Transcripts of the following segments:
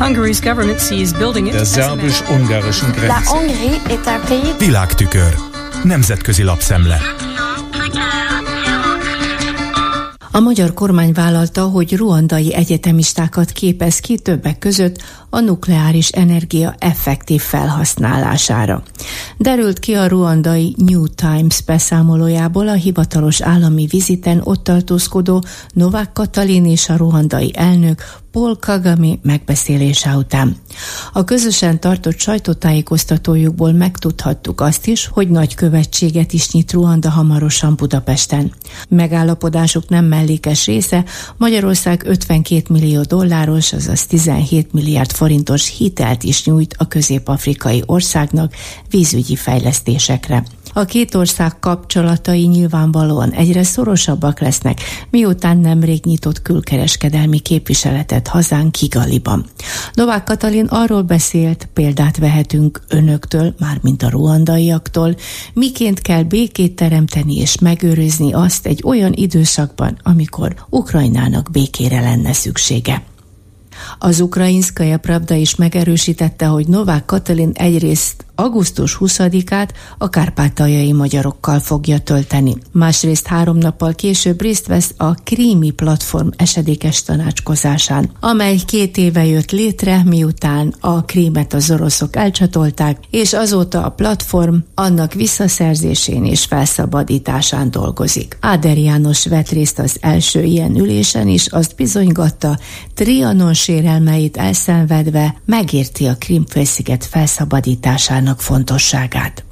Der szerbus-ungarischen Grenze. Világtükör. Nemzetközi lapszemle. A magyar kormány vállalta, hogy ruandai egyetemistákat képez ki többek között a nukleáris energia effektív felhasználására. Derült ki a ruandai New Times beszámolójából a hivatalos állami viziten ott tartózkodó Novák Katalin és a ruandai elnök Paul Kagame megbeszélése után. A közösen tartott sajtótájékoztatójukból megtudhattuk azt is, hogy nagy követséget is nyit Ruanda hamarosan Budapesten. Megállapodásuk nem mellékes része, Magyarország 52 millió dolláros, azaz 17 milliárd forintos hitelt is nyújt a közép-afrikai országnak vízügyi fejlesztésekre. A két ország kapcsolatai nyilvánvalóan egyre szorosabbak lesznek, miután nemrég nyitott külkereskedelmi képviseletet hazán Kigaliban. Novák Katalin arról beszélt, példát vehetünk önöktől, mármint a ruandaiaktól, miként kell békét teremteni és megőrizni azt egy olyan időszakban, amikor Ukrajnának békére lenne szüksége. Az ukrajinszkaja Pravda is megerősítette, hogy Novák Katalin egyrészt augusztus 20-át a kárpátaljai magyarokkal fogja tölteni. Másrészt három nappal később részt vesz a Krími platform esedékes tanácskozásán, amely két éve jött létre, miután a Krímet az oroszok elcsatolták, és azóta a platform annak visszaszerzésén és felszabadításán dolgozik. Áder János vett részt az első ilyen ülésen, és azt bizonygatta, Trianon sérelmeit elszenvedve megérti a Krímfélsziget felszabadításának munkának fontosságát.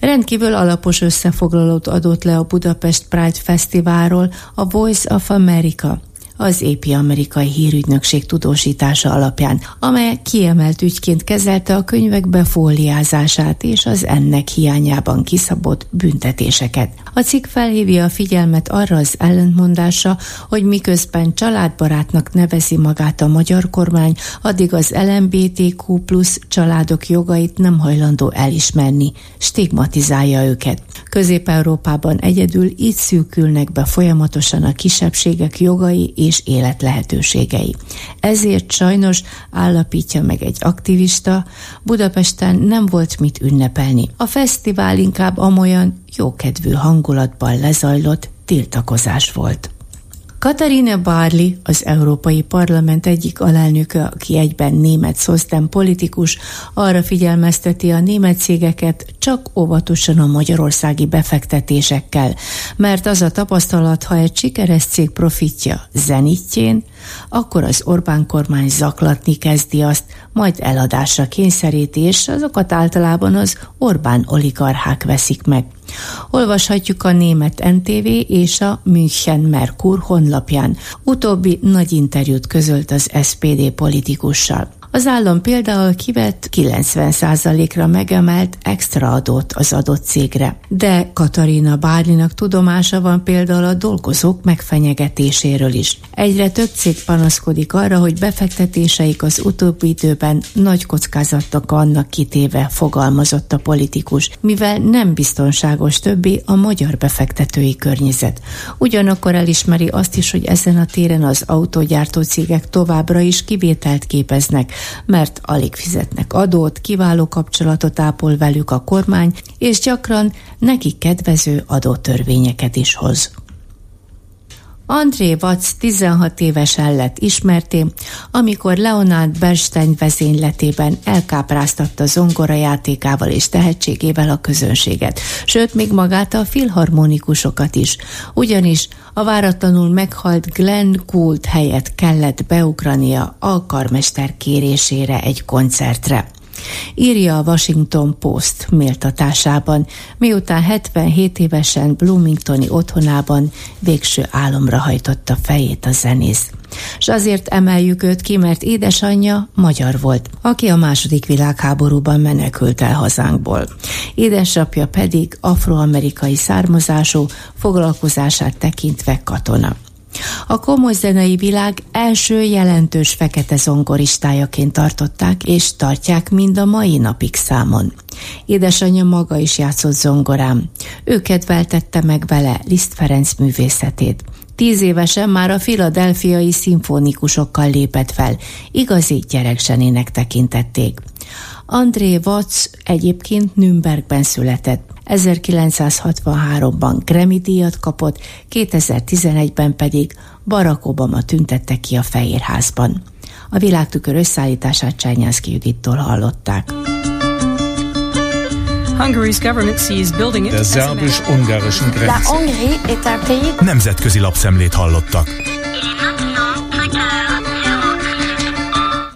Rendkívül alapos összefoglalót adott le a Budapest Pride Fesztiválról a Voice of America – az épi amerikai hírügynökség tudósítása alapján, amely kiemelt ügyként kezelte a könyvek befóliázását és az ennek hiányában kiszabott büntetéseket. A cikk felhívja a figyelmet arra az ellentmondásra, hogy miközben családbarátnak nevezi magát a magyar kormány, addig az LMBTQ plusz családok jogait nem hajlandó elismerni, stigmatizálja őket. Közép-Európában egyedül így szűkülnek be folyamatosan a kisebbségek jogai és életlehetőségei. Ezért sajnos állapítja meg egy aktivista, Budapesten nem volt mit ünnepelni. A fesztivál inkább amolyan jókedvű hangulatban lezajlott tiltakozás volt. Katarina Barley, az Európai Parlament egyik alelnöke, aki egyben német szosztem politikus, arra figyelmezteti a német cégeket csak óvatosan a magyarországi befektetésekkel, mert az a tapasztalat, ha egy sikeres cég profitja zenitjén, akkor az Orbán kormány zaklatni kezdi azt, majd eladásra kényszeríti, és azokat általában az Orbán oligarchák veszik meg. Olvashatjuk a német NTV és a München Merkur honlapján. Utóbbi nagy interjút közölt az SPD politikussal. Az állam például kivett 90%-ra megemelt extra adót az adott cégre. De Katarina Bárlinak tudomása van például a dolgozók megfenyegetéséről is. Egyre több cég panaszkodik arra, hogy befektetéseik az utóbbi időben nagy kockázatnak annak kitéve, fogalmazott a politikus, mivel nem biztonságos többé a magyar befektetői környezet. Ugyanakkor elismeri azt is, hogy ezen a téren az autógyártó cégek továbbra is kivételt képeznek, mert alig fizetnek adót, kiváló kapcsolatot ápol velük a kormány, és gyakran neki kedvező adótörvényeket is hoz. André Watz 16 évesen lett ismerté, amikor Leonard Bernstein vezényletében elkápráztatta zongora játékával és tehetségével a közönséget, sőt még magát a filharmonikusokat is, ugyanis a váratlanul meghalt Glenn Gould helyett kellett beugrania a karmester kérésére egy koncertre írja a Washington Post méltatásában, miután 77 évesen Bloomingtoni otthonában végső álomra hajtotta fejét a zenész. És azért emeljük őt ki, mert édesanyja magyar volt, aki a második világháborúban menekült el hazánkból. Édesapja pedig afroamerikai származású, foglalkozását tekintve katona. A komoly zenei világ első jelentős fekete zongoristájaként tartották és tartják mind a mai napig számon. Édesanyja maga is játszott zongorám. Ő kedveltette meg vele Liszt Ferenc művészetét. Tíz évesen már a filadelfiai szimfonikusokkal lépett fel, igazi gyereksenének tekintették. André Watts egyébként Nürnbergben született. 1963-ban Grammy díjat kapott, 2011-ben pedig Barack Obama tüntette ki a Fehérházban. A világtükör összeállítását Csányászki Judittól hallották. Der szerbus-ungarischen Grenze. Nemzetközi lapszemlét hallottak.